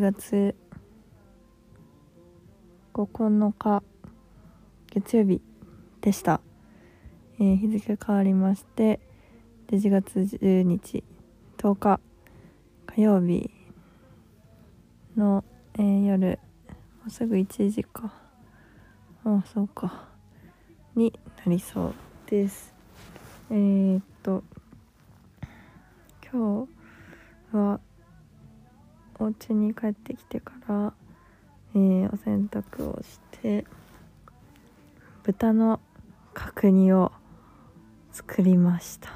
1月9日月曜日でした、えー日付変わりまして1月10日10日火曜日の、えー夜もうすぐ1時か。ああそうか。になりそうです。えー、っと今日はお家に帰ってきてから、えーお洗濯をして豚の角煮を作りました。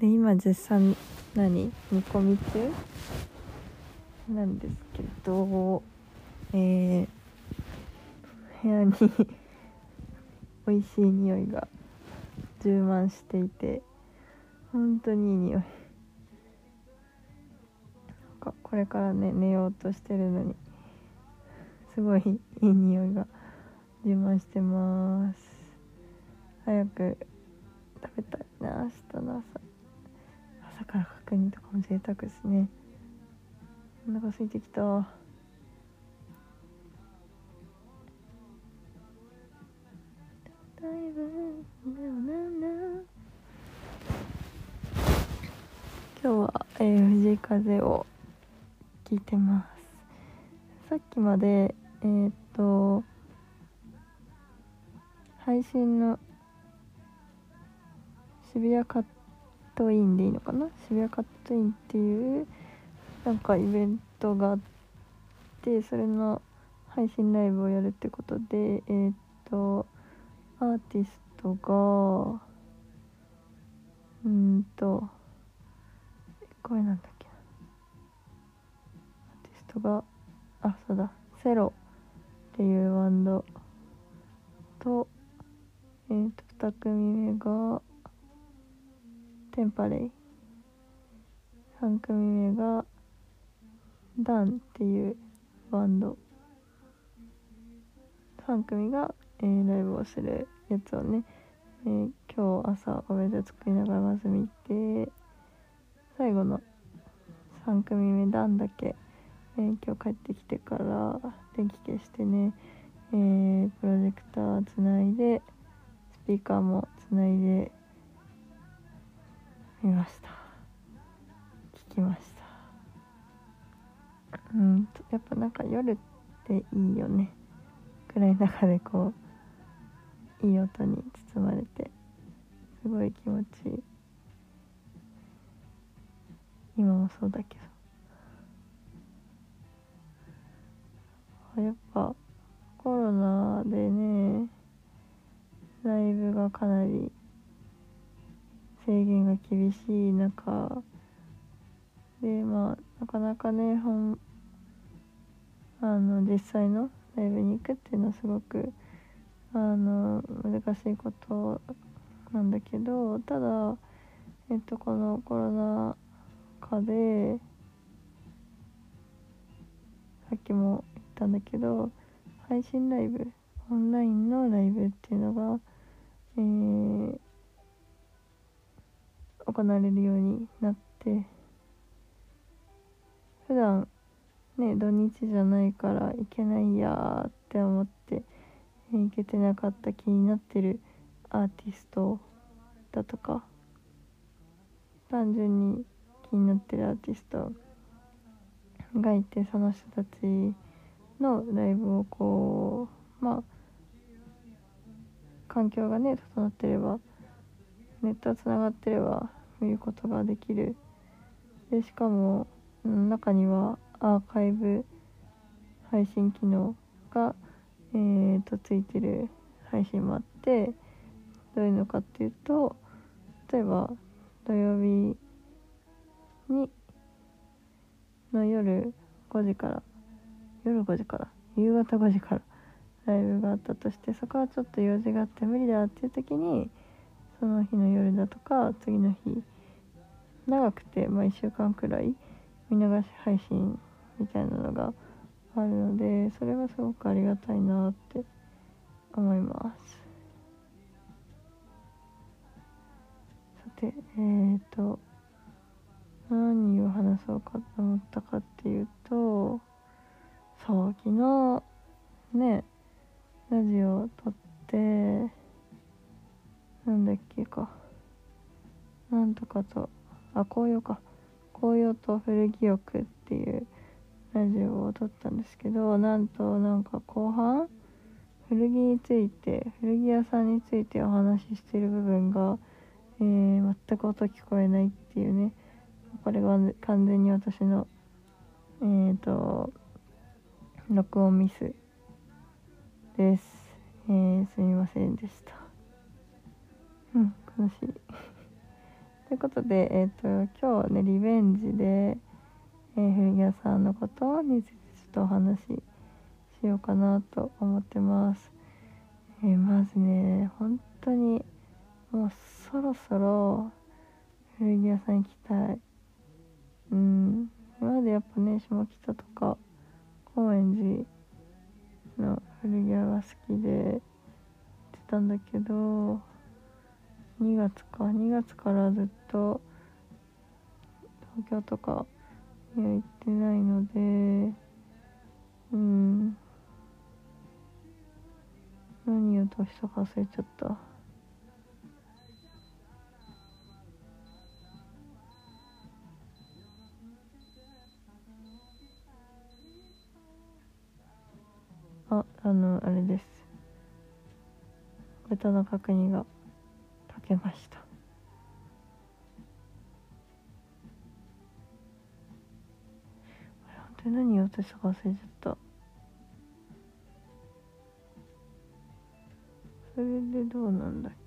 で今絶賛何？煮込み中？なんですけどえー部屋に 美味しい匂いが充満していて本当にいい匂い。かこれからね寝ようとしてるのに。すごいいい匂いが充満してます。早く食べたいな明日の朝。朝から角煮とかも贅沢ですね。お腹空いてきた。だいぶ今日は、えー藤井風を聞いてます。さっきまでえーっと配信の渋谷カットインでいいのかな？渋谷カットインっていうなんかイベントがあってそれの配信ライブをやるってことでえーっとアーティストがうんとこれなんだっけ？トがあそうだ。セロ。っていうバンド。とえー、と2組目がテンパレイ。3組目がダンっていうバンド。3組が、えーライブをするやつをね、えー今日朝お弁当作りながらまず見て最後の3組目ダンだけ、えー今日帰ってきてから電気消してね、えープロジェクターつないでスピーカーもつないで見ました。聞きました。うんやっぱなんか夜っていいよね。暗い中でこういい音に包まれてすごい気持ちいい。今もそうだけど。やっぱコロナでねライブがかなり制限が厳しい中でまあなかなかね本あの実際のライブに行くっていうのはすごくあの難しいことなんだけどただえっとこのコロナ禍でさっきもったんだけど配信ライブオンラインのライブっていうのが、えー行われるようになって普段ね土日じゃないから行けないやーって思って、えー行けてなかった気になってるアーティストだとか単純に気になってるアーティストがいてその人たちのライブをこうまあ環境がね整ってればネットつながってれば見ることができる。でしかも中にはアーカイブ配信機能が、えー、とついてる配信もあってどういうのかっていうと例えば土曜日にの夜5時から夜5時から夕方5時からライブがあったとしてそこはちょっと用事があって無理だっていう時にその日の夜だとか次の日長くて、まあ、1週間くらい見逃し配信みたいなのがあるのでそれはすごくありがたいなって思います。さてえーと何を話そうかと思ったかっそう昨日ねラジオ撮ってなんだっけか。なんとかとあ紅葉か。紅葉と古着浴っていうラジオを撮ったんですけどなんとなんか後半古着について古着屋さんについてお話ししてる部分が、えー、全く音聞こえないっていうね。これが完全に私のえっ、ー、と録音ミスです、えー、すみませんでしたうん悲しい ということでえっ、ー、と今日はねリベンジで、えー、古着屋さんのことについてちょっとお話ししようかなと思ってます。えー、まずね、本当にもうそろそろ古着屋さん行きたい。うん。今までやっぱね、下北とか高円寺の古着屋が好きで行ってたんだけど、2月か、2月からずっと東京とかには行ってないので、うん。何をどうしたか忘れちゃったああのあれです。豚の角煮が炊けました。本当に何を落としたか忘れちゃった。それでどうなんだっけ。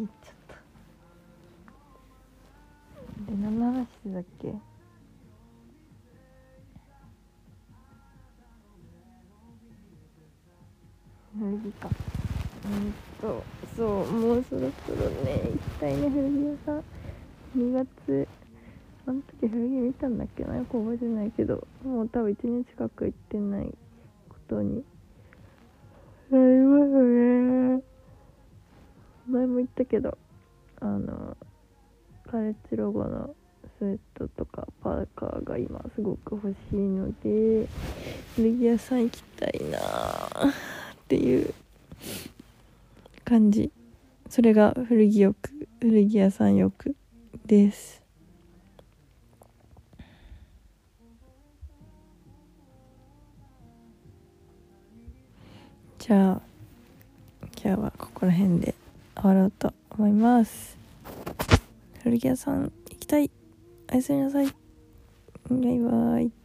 言っちゃったで何の話してたっけ？古着か。うんとそうもうそろそろね行きたいね古着屋さん。2月。あの時古着見たんだっけな？よく覚えてないけど。もう多分1年近く行ってないことになりますね。前も言ったけどあのカレッジロゴのスウェットとかパーカーが今すごく欲しいので古着屋さん行きたいなっていう感じ。それが古着浴古着屋さん浴です。じゃあ今日はここら辺で。終わろうと思います。古着屋さん行きたい。おやすみなさい。バイバイ。